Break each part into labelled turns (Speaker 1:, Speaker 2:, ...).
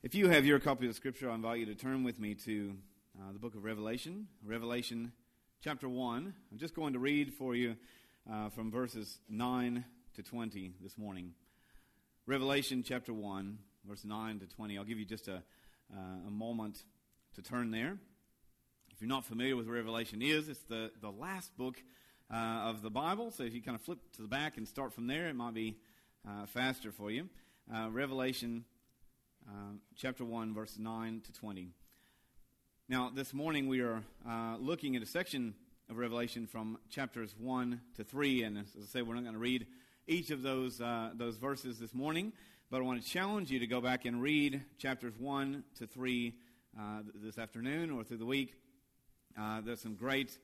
Speaker 1: If you have your copy of Scripture, I invite you to turn with me to uh, the book of Revelation, Revelation chapter 1. I'm just going to read for you uh, from verses 9 to 20 this morning. Revelation chapter 1, verse 9 to 20. I'll give you just a, uh, a moment to turn there. If you're not familiar with Revelation is, it's the, the last book uh, of the Bible. So if you kind of flip to the back and start from there, it might be uh, faster for you. Uh, Revelation uh, chapter 1, verse 9 to 20. Now, this morning we are uh, looking at a section of Revelation from chapters 1 to 3. And as I say, we're not going to read each of those, uh, those verses this morning, but I want to challenge you to go back and read chapters 1 to 3 uh, this afternoon or through the week. Uh, there's some great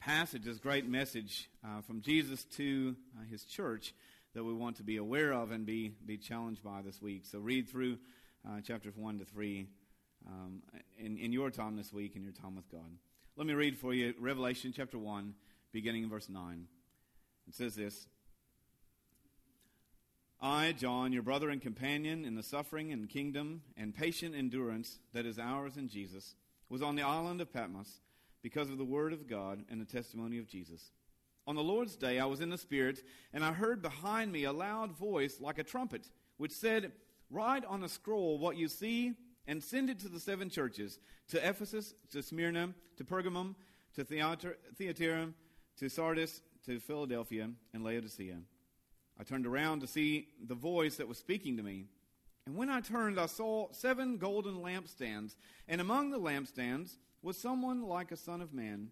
Speaker 1: passages, great message from Jesus to his church that we want to be aware of and be, be challenged by this week. So read through uh, chapters 1 to 3 um, in, in your time this week and your time with God. Let me read for you Revelation chapter 1, beginning in verse 9. It says this I, John, your brother and companion in the suffering and kingdom and patient endurance that is ours in Jesus, was on the island of Patmos because of the word of God and the testimony of Jesus. On the Lord's day, I was in the Spirit, and I heard behind me a loud voice like a trumpet, which said, Write on a scroll what you see and send it to the seven churches to Ephesus, to Smyrna, to Pergamum, to Thyatira, to Sardis, to Philadelphia, and Laodicea. I turned around to see the voice that was speaking to me. And when I turned, I saw seven golden lampstands, and among the lampstands was someone like a son of man,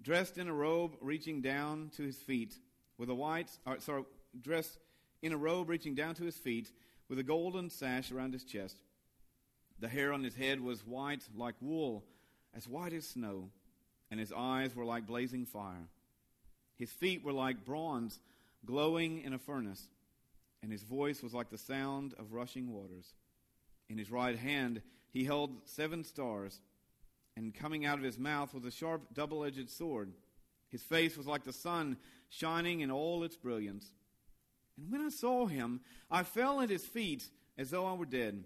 Speaker 1: dressed in a robe reaching down to his feet, with a white, uh, sorry, dressed in a robe reaching down to his feet, with a golden sash around his chest. The hair on his head was white like wool, as white as snow, and his eyes were like blazing fire. His feet were like bronze glowing in a furnace, and his voice was like the sound of rushing waters. In his right hand he held seven stars, and coming out of his mouth was a sharp double edged sword. His face was like the sun shining in all its brilliance. And when I saw him, I fell at his feet as though I were dead.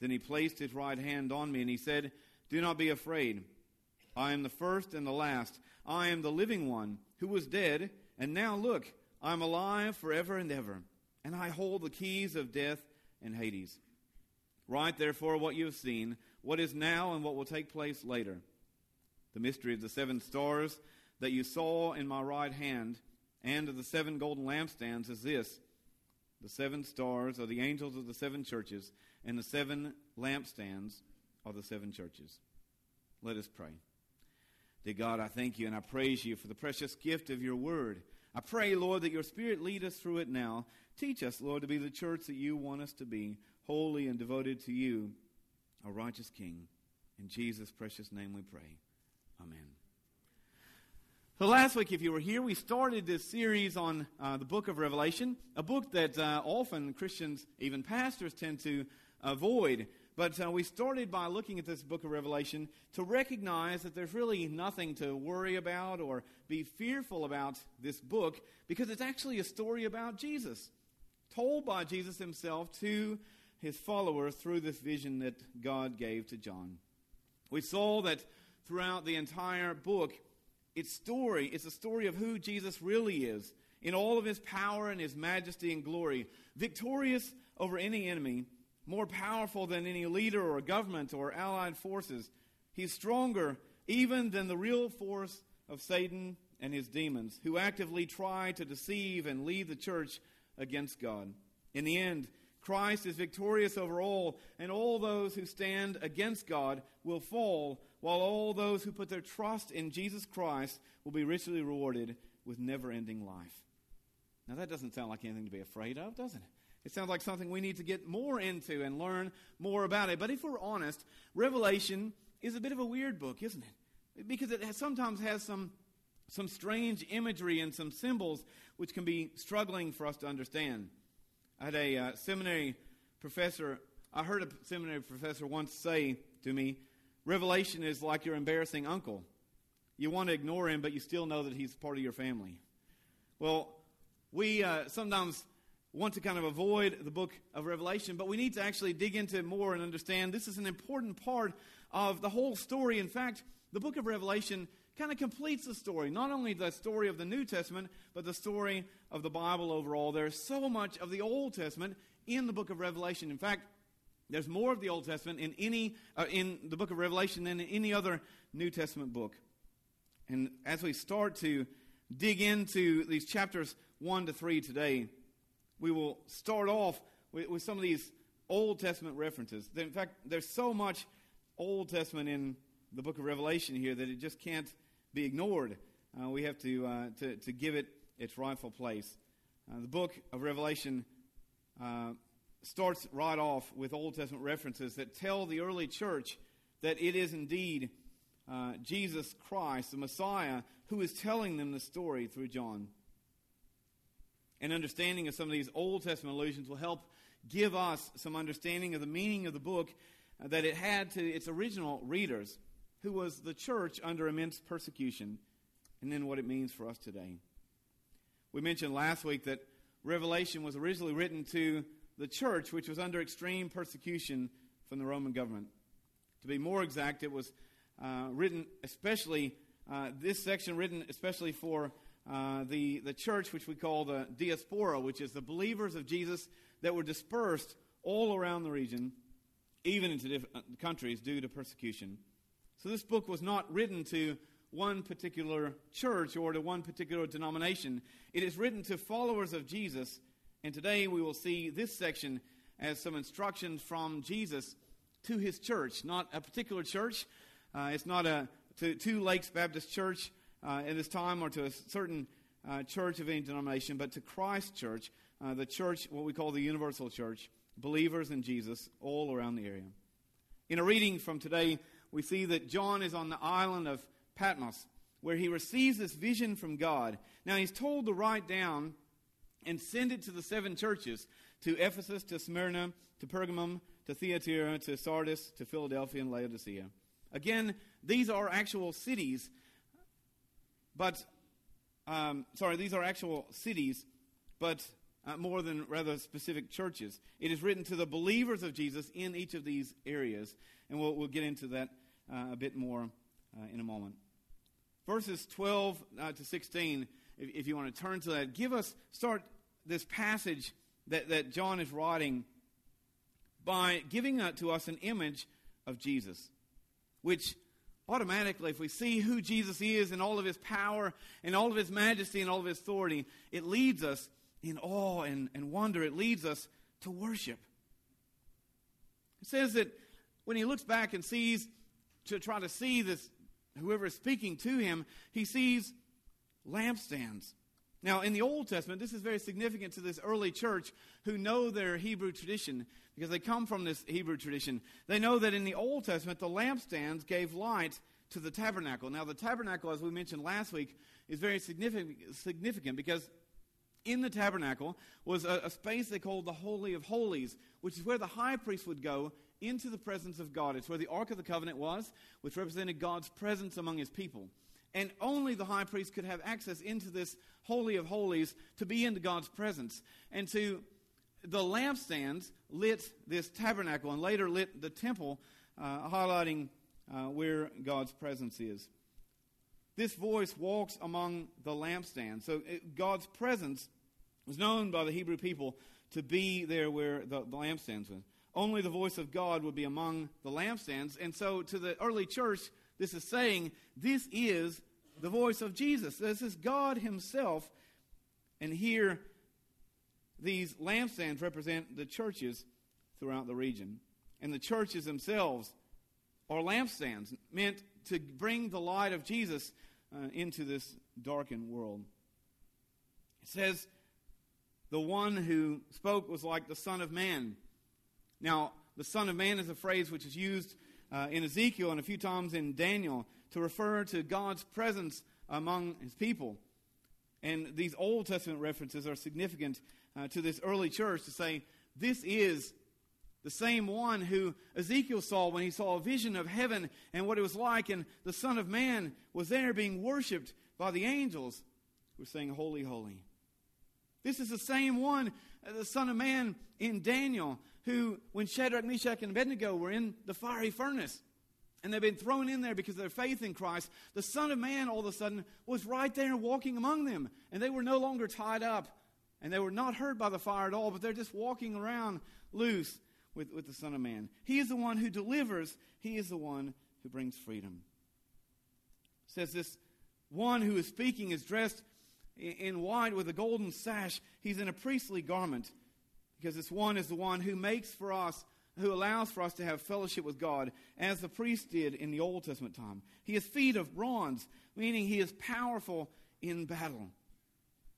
Speaker 1: Then he placed his right hand on me, and he said, Do not be afraid. I am the first and the last. I am the living one who was dead, and now look, I am alive forever and ever, and I hold the keys of death and Hades. Write therefore what you have seen, what is now and what will take place later. The mystery of the seven stars that you saw in my right hand and of the seven golden lampstands is this the seven stars are the angels of the seven churches, and the seven lampstands are the seven churches. Let us pray. Dear God, I thank you and I praise you for the precious gift of your word. I pray, Lord, that your Spirit lead us through it now. Teach us, Lord, to be the church that you want us to be, holy and devoted to you, our righteous King. In Jesus' precious name we pray. Amen. So last week, if you were here, we started this series on uh, the book of Revelation, a book that uh, often Christians, even pastors, tend to avoid. But uh, we started by looking at this book of Revelation to recognize that there's really nothing to worry about or be fearful about this book because it's actually a story about Jesus, told by Jesus himself to his followers through this vision that God gave to John. We saw that throughout the entire book, its story is a story of who Jesus really is in all of his power and his majesty and glory, victorious over any enemy, more powerful than any leader or government or allied forces. He's stronger even than the real force of Satan and his demons, who actively try to deceive and lead the church against God. In the end, Christ is victorious over all, and all those who stand against God will fall, while all those who put their trust in Jesus Christ will be richly rewarded with never ending life. Now, that doesn't sound like anything to be afraid of, doesn't it? It sounds like something we need to get more into and learn more about it. But if we're honest, Revelation is a bit of a weird book, isn't it? Because it has, sometimes has some, some strange imagery and some symbols which can be struggling for us to understand. I had a uh, seminary professor, I heard a seminary professor once say to me, Revelation is like your embarrassing uncle. You want to ignore him, but you still know that he's part of your family. Well, we uh, sometimes want to kind of avoid the book of Revelation, but we need to actually dig into it more and understand this is an important part of the whole story. In fact, the book of Revelation kind of completes the story, not only the story of the New Testament, but the story of the Bible overall. There's so much of the Old Testament in the book of Revelation. In fact, there's more of the Old Testament in any uh, in the book of Revelation than in any other New Testament book. And as we start to dig into these chapters 1 to 3 today, we will start off with, with some of these Old Testament references. In fact, there's so much Old Testament in the book of Revelation here that it just can't be ignored. Uh, we have to, uh, to, to, give it its rightful place. Uh, the book of Revelation uh, starts right off with Old Testament references that tell the early church that it is indeed uh, Jesus Christ, the Messiah, who is telling them the story through John. An understanding of some of these Old Testament allusions will help give us some understanding of the meaning of the book uh, that it had to its original readers, who was the church under immense persecution, and then what it means for us today. We mentioned last week that Revelation was originally written to the church, which was under extreme persecution from the Roman government. To be more exact, it was uh, written especially, uh, this section written especially for uh, the, the church, which we call the diaspora, which is the believers of Jesus that were dispersed all around the region, even into different uh, countries due to persecution. So this book was not written to one particular church or to one particular denomination. It is written to followers of Jesus, and today we will see this section as some instructions from Jesus to his church, not a particular church. Uh, it's not a to, to Lakes Baptist Church uh, at this time or to a certain uh, church of any denomination, but to Christ Church, uh, the church, what we call the universal church, believers in Jesus all around the area. In a reading from today, we see that John is on the island of Patmos, where he receives this vision from God. Now, he's told to write down and send it to the seven churches to Ephesus, to Smyrna, to Pergamum, to Thyatira, to Sardis, to Philadelphia, and Laodicea. Again, these are actual cities, but, um, sorry, these are actual cities, but uh, more than rather specific churches. It is written to the believers of Jesus in each of these areas, and we'll, we'll get into that uh, a bit more uh, in a moment. Verses 12 uh, to 16, if, if you want to turn to that, give us, start this passage that, that John is writing by giving to us an image of Jesus, which automatically, if we see who Jesus is and all of his power and all of his majesty and all of his authority, it leads us in awe and, and wonder. It leads us to worship. It says that when he looks back and sees, to try to see this, whoever is speaking to him, he sees lampstands. Now, in the Old Testament, this is very significant to this early church who know their Hebrew tradition because they come from this Hebrew tradition. They know that in the Old Testament, the lampstands gave light to the tabernacle. Now, the tabernacle, as we mentioned last week, is very significant, because in the tabernacle was a, a space they called the Holy of Holies, which is where the high priest would go into the presence of God. It's where the Ark of the Covenant was, which represented God's presence among his people. And only the high priest could have access into this Holy of Holies to be into God's presence. And to the lampstands lit this tabernacle and later lit the temple, uh, highlighting uh, where God's presence is. This voice walks among the lampstands. So it, God's presence was known by the Hebrew people to be there where the, the lampstands were. Only the voice of God would be among the lampstands. And so to the early church, this is saying this is the voice of Jesus. This is God Himself. And here, these lampstands represent the churches throughout the region. And the churches themselves are lampstands meant to bring the light of Jesus uh, into this darkened world. It says, the one who spoke was like the Son of Man. Now, the Son of Man is a phrase which is used uh, in Ezekiel and a few times in Daniel to refer to God's presence among his people. And these Old Testament references are significant uh, to this early church to say, this is the same one who Ezekiel saw when he saw a vision of heaven and what it was like, and the Son of Man was there being worshiped by the angels who were saying, Holy, holy. This is the same one Uh, the Son of Man in Daniel, who, when Shadrach, Meshach, and Abednego were in the fiery furnace, and they've been thrown in there because of their faith in Christ, the Son of Man all of a sudden was right there walking among them. And they were no longer tied up, and they were not hurt by the fire at all, but they're just walking around loose with, with the Son of Man. He is the one who delivers, He is the one who brings freedom. It says this one who is speaking is dressed in white with a golden sash. He's in a priestly garment because this one is the one who makes for us, who allows for us to have fellowship with God, as the priest did in the Old Testament time. He has feet of bronze, meaning he is powerful in battle.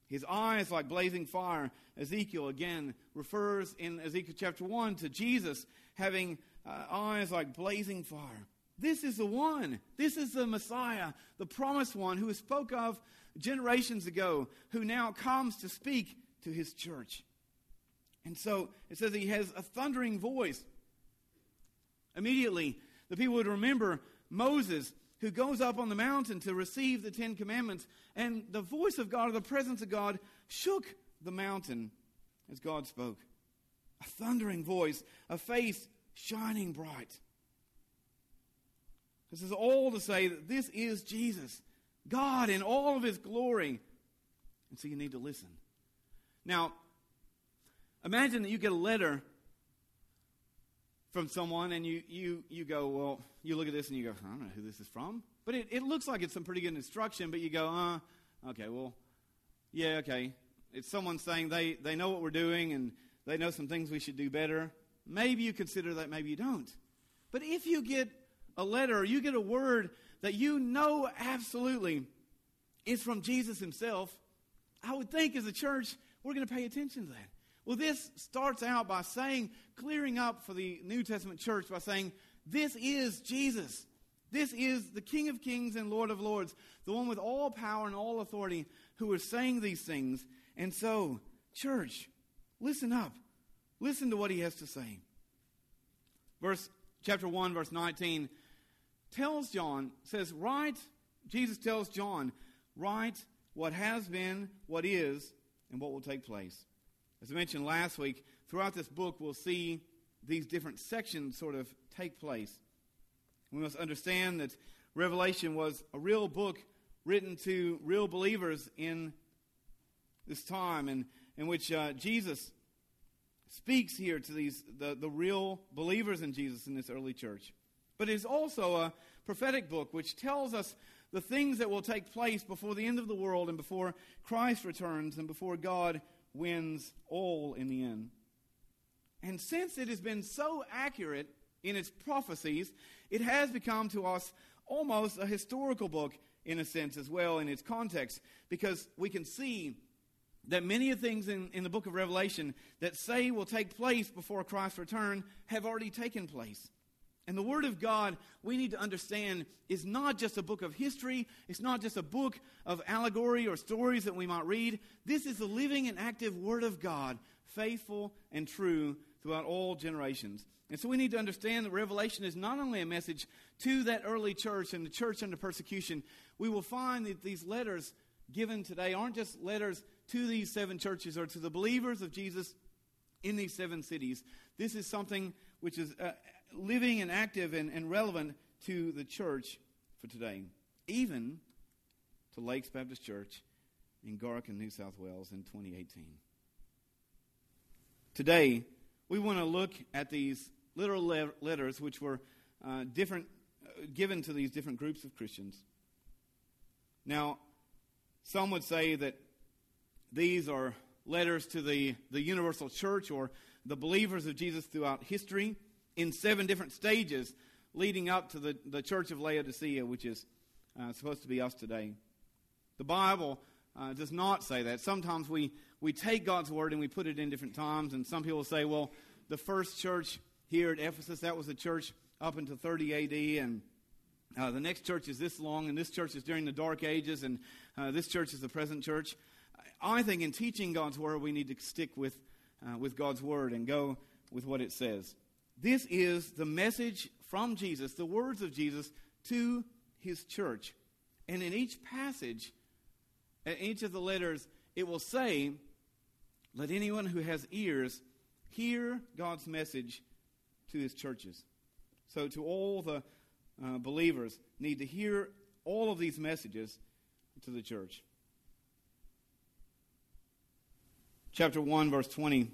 Speaker 1: His eyes like blazing fire. Ezekiel again refers in Ezekiel chapter 1 to Jesus having uh, eyes like blazing fire. This is the one. This is the Messiah, the promised one who was spoke of generations ago, who now comes to speak to his church. And so it says he has a thundering voice. Immediately, the people would remember Moses, who goes up on the mountain to receive the Ten Commandments, and the voice of God, or the presence of God, shook the mountain as God spoke. A thundering voice, a face shining bright. This is all to say that this is Jesus, God in all of his glory. And so you need to listen. Now, imagine that you get a letter from someone and you, you, you go, well, you look at this and you go, I don't know who this is from. But it, it looks like it's some pretty good instruction, but you go, uh, okay, well, yeah, okay. It's someone saying they, they know what we're doing and they know some things we should do better. Maybe you consider that, maybe you don't. But if you get a letter or you get a word that you know absolutely is from Jesus himself, I would think as a church, we're going to pay attention to that. Well, this starts out by saying, clearing up for the New Testament church by saying, this is Jesus. This is the King of Kings and Lord of Lords, the one with all power and all authority who is saying these things. And so, church, listen up. Listen to what he has to say. Verse chapter 1 verse 19 tells John says write Jesus tells John write what has been, what is, and what will take place. As I mentioned last week, throughout this book, we'll see these different sections sort of take place. We must understand that Revelation was a real book written to real believers in this time, and in which uh, Jesus speaks here to these the, the real believers in Jesus in this early church. But is also a prophetic book which tells us the things that will take place before the end of the world and before Christ returns and before God wins all in the end. And since it has been so accurate in its prophecies, it has become to us almost a historical book in a sense as well in its context, because we can see that many of things in, in the book of Revelation that say will take place before Christ's return have already taken place. And the Word of God, we need to understand, is not just a book of history. It's not just a book of allegory or stories that we might read. This is the living and active Word of God, faithful and true throughout all generations. And so we need to understand that Revelation is not only a message to that early church and the church under persecution. We will find that these letters given today aren't just letters to these seven churches or to the believers of Jesus in these seven cities. This is something which is uh, living and active and, and relevant to the church for today, even to Lakes Baptist Church in Gorokan, New South Wales in 2018. Today, we want to look at these literal le- letters which were uh, different, uh, given to these different groups of Christians. Now, some would say that these are letters to the, the universal church or the believers of Jesus throughout history in seven different stages leading up to the, the church of Laodicea, which is uh, supposed to be us today. The Bible uh, does not say that. Sometimes we, we take God's word and we put it in different times, and some people say, well, the first church here at Ephesus, that was a church up until 30 AD, and uh, the next church is this long, and this church is during the Dark Ages, and uh, this church is the present church. I think in teaching God's word, we need to stick with, uh, with God's word and go with what it says. This is the message from Jesus, the words of Jesus to his church. And in each passage, in each of the letters, it will say let anyone who has ears hear God's message to his churches. So, to all the uh, believers, need to hear all of these messages to the church. Chapter 1, verse 20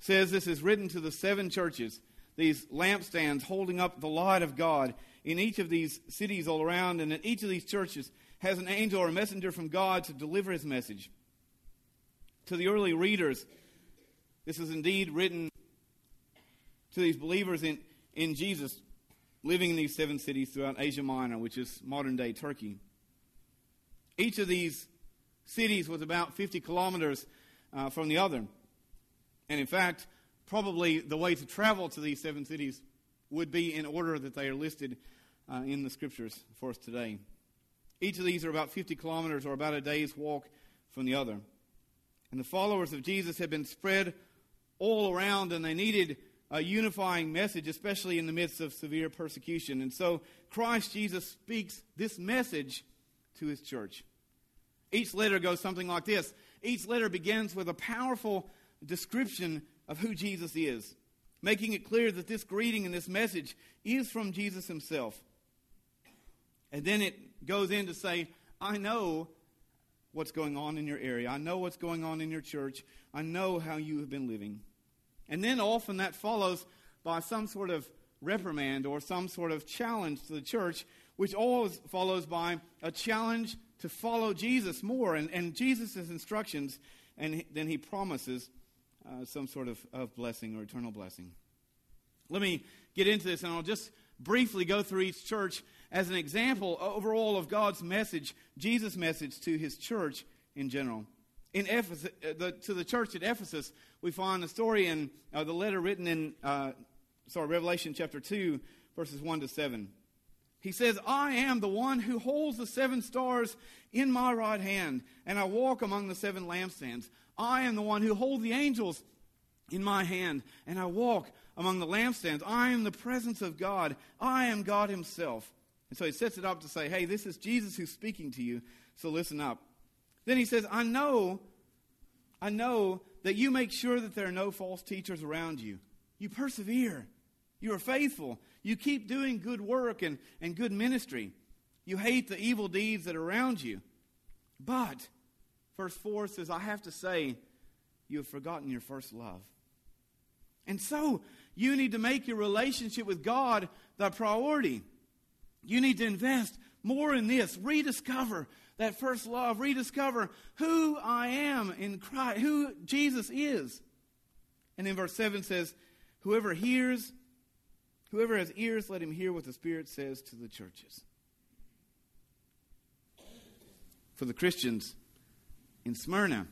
Speaker 1: says this is written to the seven churches, these lampstands holding up the light of God in each of these cities all around, and in each of these churches has an angel or a messenger from God to deliver his message. To the early readers, this is indeed written to these believers in, in Jesus living in these seven cities throughout Asia Minor, which is modern day Turkey. Each of these cities was about 50 kilometers uh, from the other. And in fact, probably the way to travel to these seven cities would be in order that they are listed uh, in the scriptures for us today. Each of these are about 50 kilometers or about a day's walk from the other. And the followers of Jesus had been spread all around, and they needed a unifying message, especially in the midst of severe persecution. And so Christ Jesus speaks this message to his church. Each letter goes something like this each letter begins with a powerful description of who Jesus is, making it clear that this greeting and this message is from Jesus himself. And then it goes in to say, I know what's going on in your area. I know what's going on in your church. I know how you have been living. And then often that follows by some sort of reprimand or some sort of challenge to the church, which always follows by a challenge to follow Jesus more and, and Jesus' instructions, and then he promises uh, some sort of, of blessing or eternal blessing. Let me get into this, and I'll just briefly go through each church as an example overall of God's message, Jesus' message to his church in general. In Ephesus, uh, the, to the church at Ephesus, we find the story in uh, the letter written in, uh, sorry, Revelation chapter 2, verses 1 to 7. He says, I am the one who holds the seven stars in my right hand, and I walk among the seven lampstands. I am the one who holds the angels in my hand, and I walk among the lampstands. I am the presence of God. I am God Himself. And so he sets it up to say, hey, this is Jesus who's speaking to you, so listen up. Then he says, I know, I know that you make sure that there are no false teachers around you. You persevere. You are faithful. You keep doing good work and, and good ministry. You hate the evil deeds that are around you. But, verse 4 says, I have to say, you have forgotten your first love. And so, you need to make your relationship with God the priority. You need to invest more in this. Rediscover that first love. Rediscover who I am in Christ, who Jesus is. And in verse 7 says, Whoever hears Whoever has ears, let him hear what the Spirit says to the churches. For the Christians in Smyrna,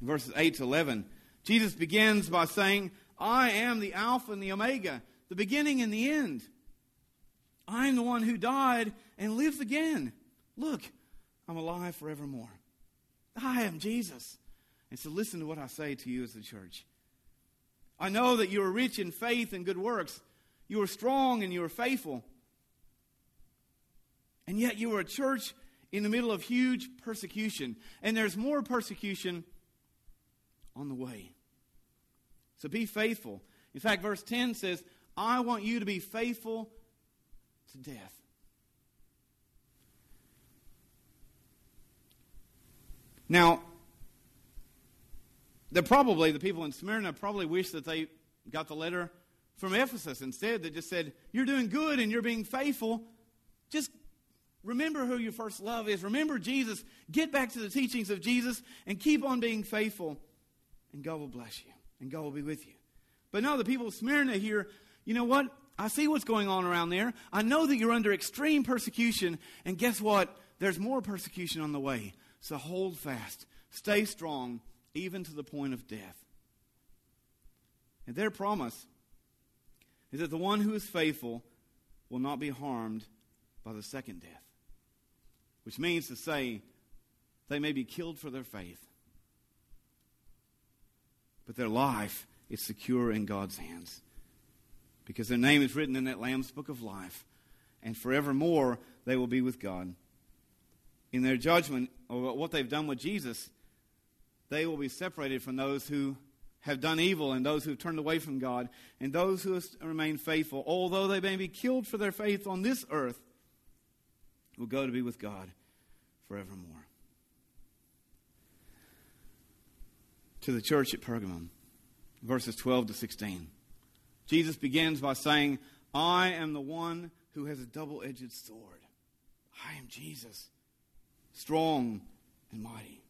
Speaker 1: verses 8 to 11, Jesus begins by saying, I am the Alpha and the Omega, the beginning and the end. I am the one who died and lives again. Look, I'm alive forevermore. I am Jesus. And so listen to what I say to you as the church. I know that you are rich in faith and good works. You are strong and you are faithful. And yet you are a church in the middle of huge persecution. And there's more persecution on the way. So be faithful. In fact, verse 10 says, I want you to be faithful to death. Now, they probably, the people in Smyrna probably wish that they got the letter from Ephesus instead that just said, You're doing good and you're being faithful. Just remember who your first love is. Remember Jesus. Get back to the teachings of Jesus and keep on being faithful, and God will bless you, and God will be with you. But no, the people of Smyrna here, you know what? I see what's going on around there. I know that you're under extreme persecution, and guess what? There's more persecution on the way. So hold fast, stay strong, even to the point of death. And their promise is that the one who is faithful will not be harmed by the second death. Which means to say, they may be killed for their faith, but their life is secure in God's hands because their name is written in that Lamb's book of life, and forevermore they will be with God. In their judgment of what they've done with Jesus, they will be separated from those who have done evil and those who have turned away from God and those who have remained faithful, although they may be killed for their faith on this earth, will go to be with God forevermore. To the church at Pergamum, verses 12 to 16. Jesus begins by saying, I am the one who has a double edged sword. I am Jesus, strong and mighty.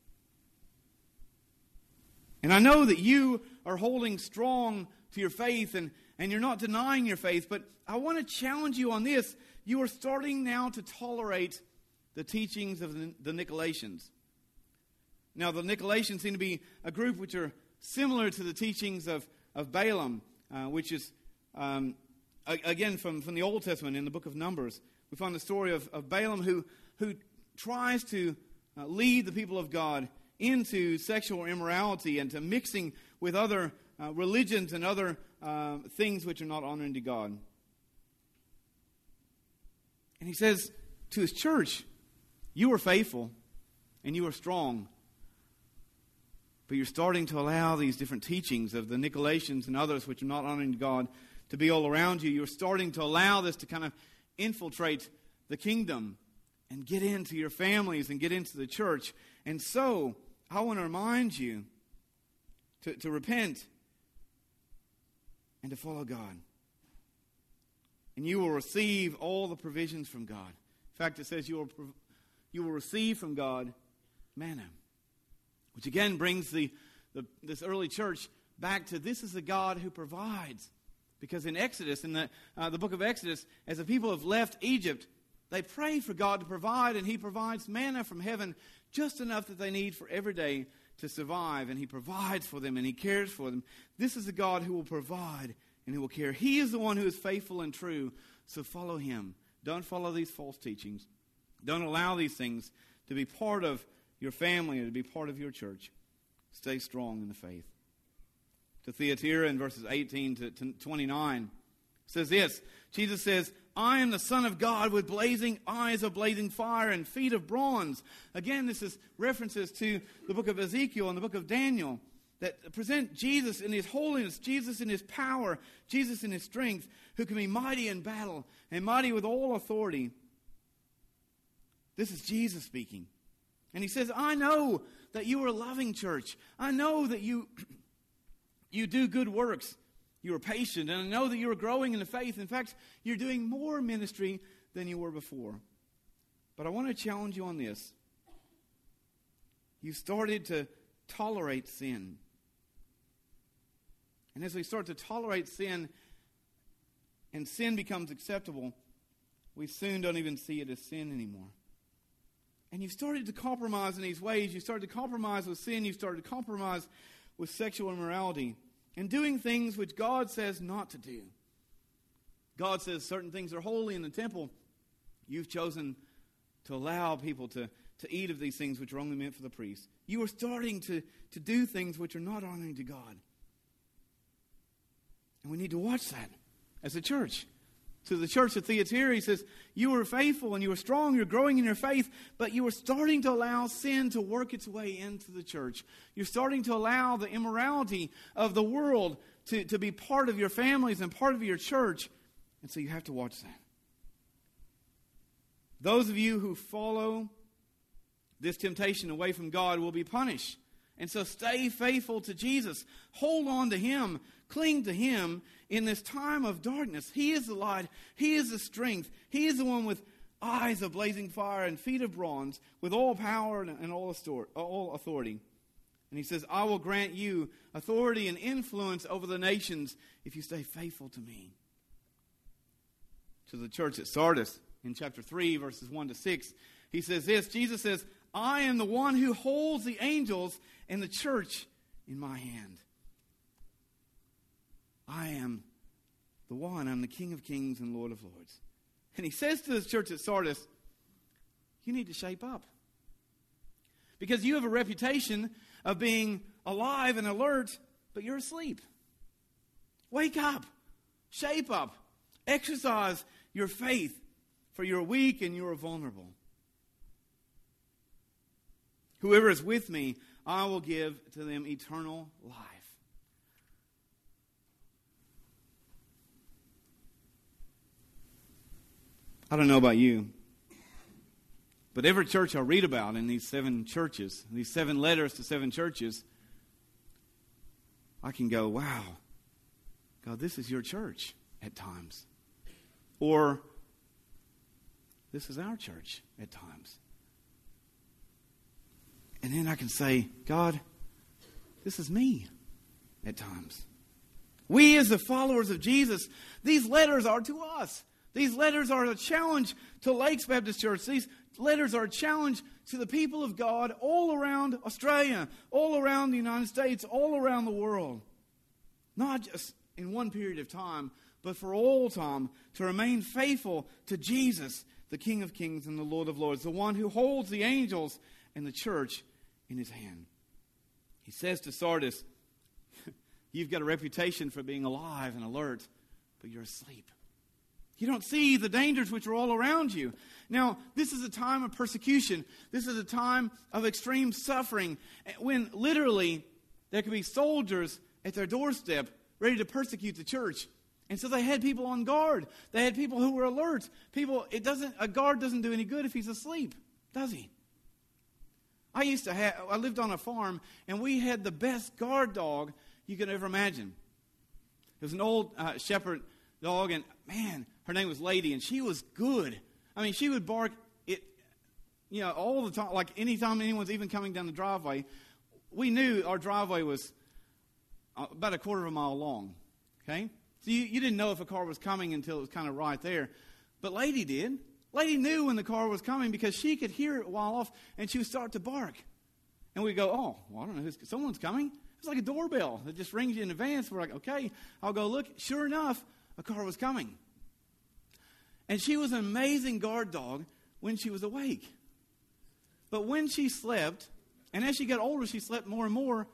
Speaker 1: And I know that you are holding strong to your faith and, and you're not denying your faith, but I want to challenge you on this. You are starting now to tolerate the teachings of the, the Nicolaitans. Now, the Nicolaitans seem to be a group which are similar to the teachings of, of Balaam, uh, which is, um, again, from, from the Old Testament in the book of Numbers. We find the story of, of Balaam who, who tries to uh, lead the people of God into sexual immorality and to mixing with other uh, religions and other uh, things which are not honoring to God. And he says to his church, You are faithful and you are strong, but you're starting to allow these different teachings of the Nicolaitans and others which are not honoring to God to be all around you. You're starting to allow this to kind of infiltrate the kingdom and get into your families and get into the church. And so, I want to remind you to, to repent and to follow God. And you will receive all the provisions from God. In fact, it says you will, you will receive from God manna, which again brings the, the, this early church back to this is the God who provides. Because in Exodus, in the, uh, the book of Exodus, as the people have left Egypt, they pray for God to provide, and He provides manna from heaven just enough that they need for every day to survive, and He provides for them and He cares for them. This is a God who will provide and who will care. He is the one who is faithful and true, so follow Him. Don't follow these false teachings. Don't allow these things to be part of your family or to be part of your church. Stay strong in the faith. To Thyatira in verses 18 to 29 says this Jesus says, I am the Son of God with blazing eyes of blazing fire and feet of bronze. Again, this is references to the book of Ezekiel and the book of Daniel that present Jesus in his holiness, Jesus in his power, Jesus in his strength, who can be mighty in battle and mighty with all authority. This is Jesus speaking. And he says, I know that you are a loving church. I know that you, you do good works. You are patient, and I know that you are growing in the faith. In fact, you're doing more ministry than you were before. But I want to challenge you on this. You started to tolerate sin. And as we start to tolerate sin, and sin becomes acceptable, we soon don't even see it as sin anymore. And you started to compromise in these ways. You started to compromise with sin. You started to compromise with sexual immorality and doing things which God says not to do. God says certain things are holy in the temple. You've chosen to allow people to, to eat of these things which are only meant for the priests. You are starting to, to do things which are not honoring to God. And we need to watch that as a church to the church of Thyatira, he says, You were faithful and you were strong, you're growing in your faith, but you were starting to allow sin to work its way into the church. You're starting to allow the immorality of the world to, to be part of your families and part of your church. And so you have to watch that. Those of you who follow this temptation away from God will be punished. And so stay faithful to Jesus. Hold on to Him. Cling to Him in this time of darkness. He is the light. He is the strength. He is the one with eyes of blazing fire and feet of bronze, with all power and all authority. And He says, I will grant you authority and influence over the nations if you stay faithful to me. To the church at Sardis in chapter 3, verses 1 to 6, he says this Jesus says, I am the one who holds the angels and the church in my hand. I am the one. I'm the King of kings and Lord of lords. And he says to the church at Sardis, You need to shape up. Because you have a reputation of being alive and alert, but you're asleep. Wake up. Shape up. Exercise your faith, for you're weak and you're vulnerable. Whoever is with me, I will give to them eternal life. I don't know about you, but every church I read about in these seven churches, these seven letters to seven churches, I can go, wow, God, this is your church at times. Or, this is our church at times. And then I can say, God, this is me at times. We, as the followers of Jesus, these letters are to us. These letters are a challenge to Lakes Baptist Church. These letters are a challenge to the people of God all around Australia, all around the United States, all around the world. Not just in one period of time, but for all time to remain faithful to Jesus, the King of Kings and the Lord of Lords, the one who holds the angels and the church in his hand. He says to Sardis, You've got a reputation for being alive and alert, but you're asleep. You don't see the dangers which are all around you. Now, this is a time of persecution. This is a time of extreme suffering eh, when literally there could be soldiers at their doorstep ready to persecute the church. And so they had people on guard. They had people who were alert. People, it doesn't, a guard doesn't do any good if he's asleep, does he? I used to have, I lived on a farm, and we had the best guard dog you could ever imagine. It was an old uh, shepherd dog, and man, her name was Lady, and she was good. I mean, she would bark it, you know, all the time. Like anytime anyone's even coming down the driveway, we knew our driveway was uh, about a quarter of a mile long. Okay, so you, you didn't know if a car was coming until it was kind of right there, but Lady did. Lady knew when the car was coming because she could hear it while off, and she would start to bark. And we go, oh, well, I don't know, who's, someone's coming. It's like a doorbell that just rings you in advance. We're like, okay, I'll go look. Sure enough, a car was coming. And she was an amazing guard dog when she was awake. But when she slept, and as she got older, she slept more and more,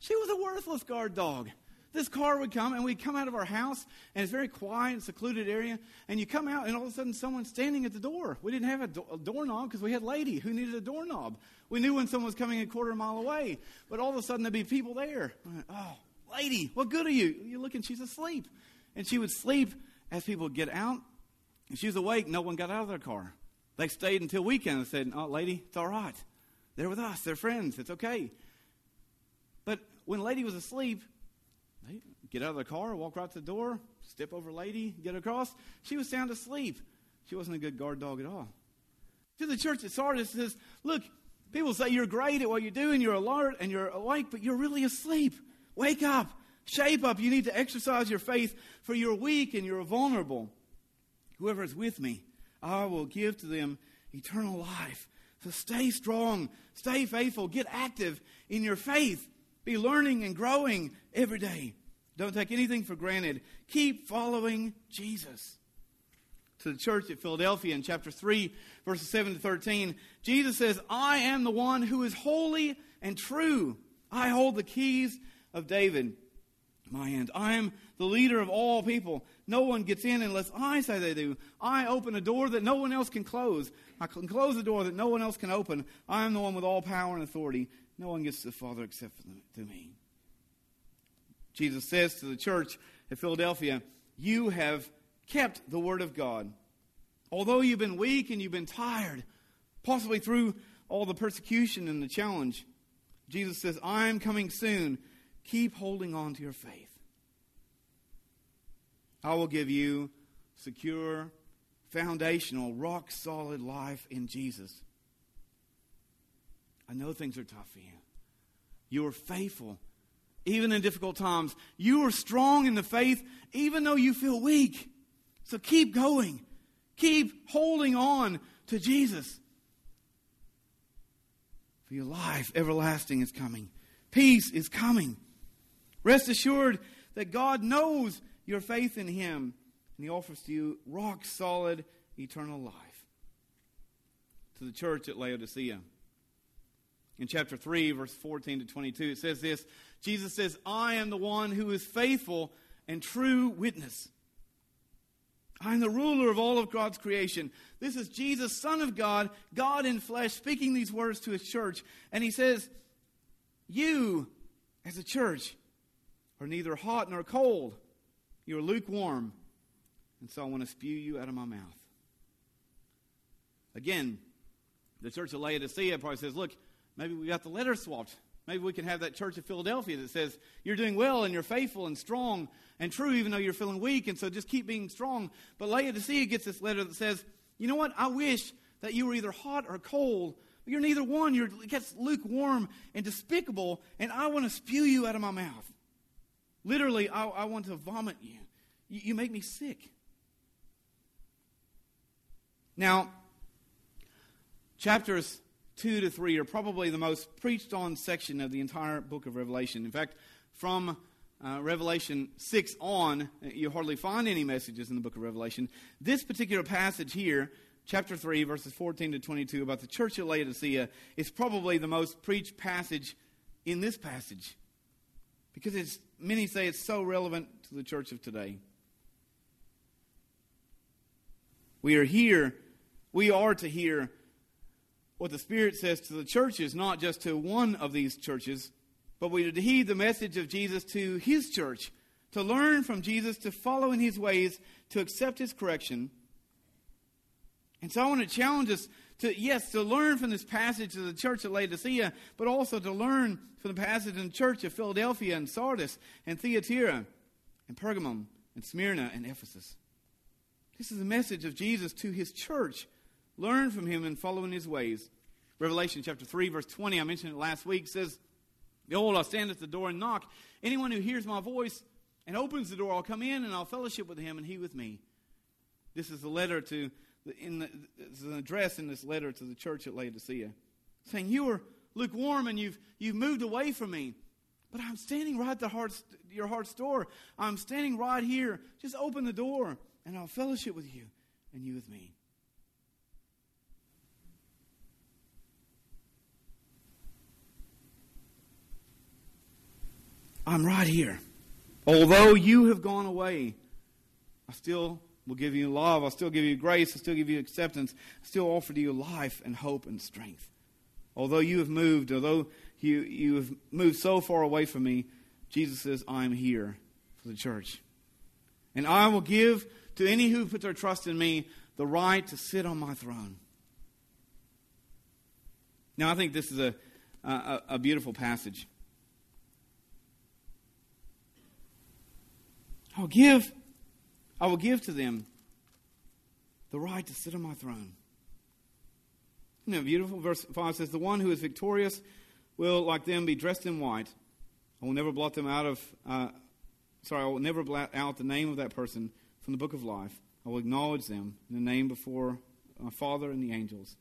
Speaker 1: she was a worthless guard dog. This car would come, and we'd come out of our house, and it's very quiet, secluded area, and you come out, and all of a sudden someone's standing at the door. We didn't have a, do- a doorknob because we had lady who needed a doorknob. We knew when someone was coming a quarter mile away, but all of a sudden there'd be people there. Oh, lady, what good are you? You're looking, she's asleep. And she would sleep as people would get out, and she was awake. No one got out of their car. They stayed until weekend and said, Oh, lady, it's all right. They're with us. They're friends. It's okay. But when lady was asleep, get out of the car, walk right to the door, step over lady, get across. She was sound asleep. She wasn't a good guard dog at all. To the church at Sardis says, Look, people say you're great at what you do and you're alert and you're awake, but you're really asleep. Wake up. Shape up. You need to exercise your faith, for you're weak and you're vulnerable. Whoever is with me, I will give to them eternal life. So stay strong, stay faithful, get active in your faith. Be learning and growing every day. Don't take anything for granted. Keep following Jesus. To the church at Philadelphia in chapter 3, verses 7 to 13, Jesus says, I am the one who is holy and true. I hold the keys of David my hand. I am the leader of all people. No one gets in unless I say they do. I open a door that no one else can close. I can close a door that no one else can open. I am the one with all power and authority. No one gets to the Father except through me. Jesus says to the church at Philadelphia, You have kept the word of God. Although you've been weak and you've been tired, possibly through all the persecution and the challenge, Jesus says, I am coming soon Keep holding on to your faith. I will give you secure, foundational, rock solid life in Jesus. I know things are tough for you. You are faithful, even in difficult times. You are strong in the faith, even though you feel weak. So keep going. Keep holding on to Jesus. For your life, everlasting is coming. Peace is coming. Rest assured that God knows your faith in Him, and He offers to you rock solid eternal life. To the church at Laodicea. In chapter 3, verse 14 to 22, it says this Jesus says, I am the one who is faithful and true witness. I am the ruler of all of God's creation. This is Jesus, Son of God, God in flesh, speaking these words to his church. And he says, You, as a church, are neither hot nor cold. You are lukewarm. And so I want to spew you out of my mouth. Again, the church of Laodicea probably says, look, maybe we got the letter swapped. Maybe we can have that church of Philadelphia that says, you're doing well and you're faithful and strong and true, even though you're feeling weak, and so just keep being strong. But Laodicea gets this letter that says, you know what? I wish that you were either hot or cold. You're neither one. You're gets lukewarm and despicable, and I want to spew you out of my mouth. Literally, I, I want to vomit you. you. You make me sick. Now, chapters 2 to 3 are probably the most preached on section of the entire book of Revelation. In fact, from uh, Revelation 6 on, you hardly find any messages in the book of Revelation. This particular passage here, chapter 3, verses 14 to 22, about the church at Laodicea, is probably the most preached passage in this passage. Because it's, many say it's so relevant to the church of today. We are here, we are to hear what the Spirit says to the churches, not just to one of these churches, but we are to heed the message of Jesus to his church, to learn from Jesus, to follow in his ways, to accept his correction. And so I want to challenge us to, yes, to learn from this passage of the church at Laodicea, but also to learn from the passage in the church of Philadelphia and Sardis and Thyatira and Pergamum and Smyrna and Ephesus. This is the message of Jesus to his church. Learn from him and follow in his ways. Revelation chapter 3, verse 20, I mentioned it last week, says, Behold, I stand at the door and knock. Anyone who hears my voice and opens the door, I'll come in and I'll fellowship with him and he with me. This is a letter to, in the, is an address in this letter to the church at Laodicea, saying, You are lukewarm and you've, you've moved away from me. But I'm standing right at the heart's, your heart's door. I'm standing right here. Just open the door and I'll fellowship with you and you with me. I'm right here. Although you have gone away, I still will give you love. I'll still give you grace. I'll still give you acceptance. I'll still offer to you life and hope and strength. Although you have moved, although you, you have moved so far away from me, Jesus says, I'm here for the church. And I will give to any who put their trust in me the right to sit on my throne. Now, I think this is a, a, a beautiful passage. I will give, I will give to them the right to sit on my throne. Isn't beautiful? Verse 5 says, The one who is victorious will, like them, be dressed in white. I will never blot them out of, uh, sorry, I will never blot out the name of that person from the book of life. I will acknowledge them in the name before my Father and the angels.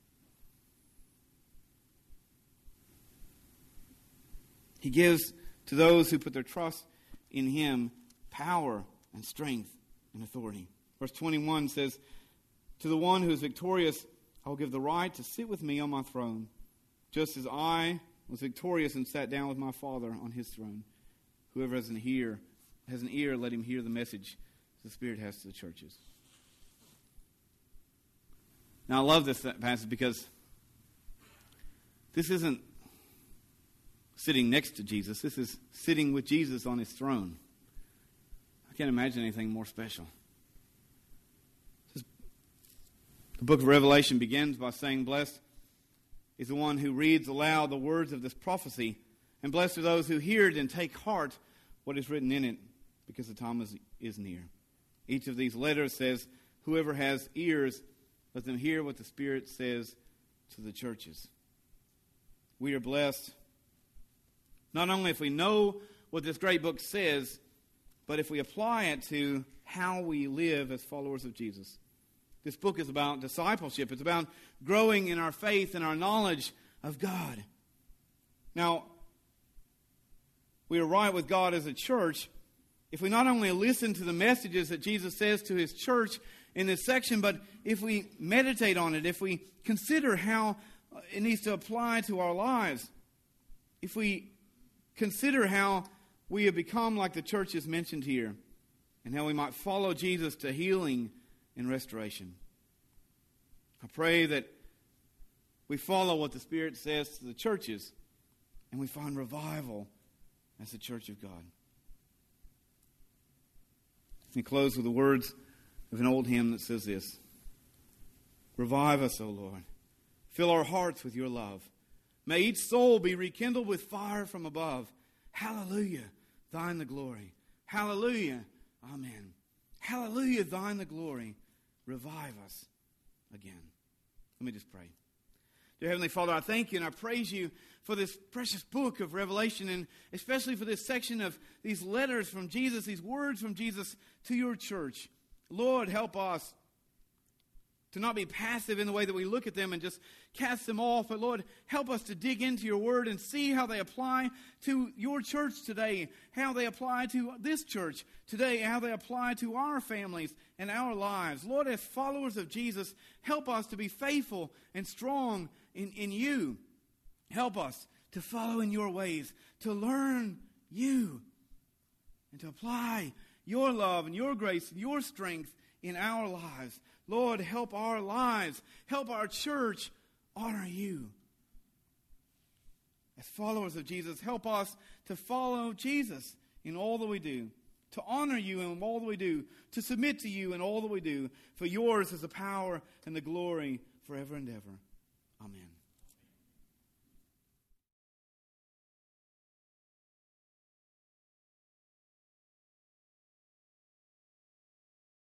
Speaker 1: He gives to those who put their trust in Him power and strength and authority. Verse 21 says, To the one who is victorious, I will give the right to sit with me on my throne, just as I was victorious and sat down with my Father on his throne. Whoever has an ear, has an ear, let him hear the message the Spirit has to the churches. Now, I love this passage because this isn't sitting next to Jesus. This is sitting with Jesus on his throne. I can't imagine anything more special. The book of Revelation begins by saying, Blessed is the one who reads aloud the words of this prophecy, and blessed are those who hear it and take heart what is written in it, because the time is, is near. Each of these letters says, Whoever has ears, let them hear what the Spirit says to the churches. We are blessed not only if we know what this great book says, but if we apply it to how we live as followers of Jesus. This book is about discipleship, it's about growing in our faith and our knowledge of God. Now, we are right with God as a church if we not only listen to the messages that Jesus says to his church in this section, but if we meditate on it, if we consider how it needs to apply to our lives, if we consider how we have become like the churches mentioned here, and how we might follow Jesus to healing and restoration. I pray that we follow what the Spirit says to the churches, and we find revival as the church of God. Let me close with the words of an old hymn that says this Revive us, O Lord. Fill our hearts with your love. May each soul be rekindled with fire from above. Hallelujah, thine the glory. Hallelujah, amen. Hallelujah, thine the glory. Revive us again. Let me just pray. Dear Heavenly Father, I thank you and I praise you for this precious book of Revelation and especially for this section of these letters from Jesus, these words from Jesus to your church. Lord, help us to not be passive in the way that we look at them and just cast them off. But Lord, help us to dig into your word and see how they apply to your church today, how they apply to this church today, how they apply to our families and our lives. Lord, as followers of Jesus, help us to be faithful and strong in, in you. Help us to follow in your ways, to learn you, and to apply your love and your grace and your strength in our lives. Lord, help our lives, help our church honor you. As followers of Jesus, help us to follow Jesus in all that we do, to honor you in all that we do, to submit to you in all that we do. For yours is the power and the glory forever and ever. Amen.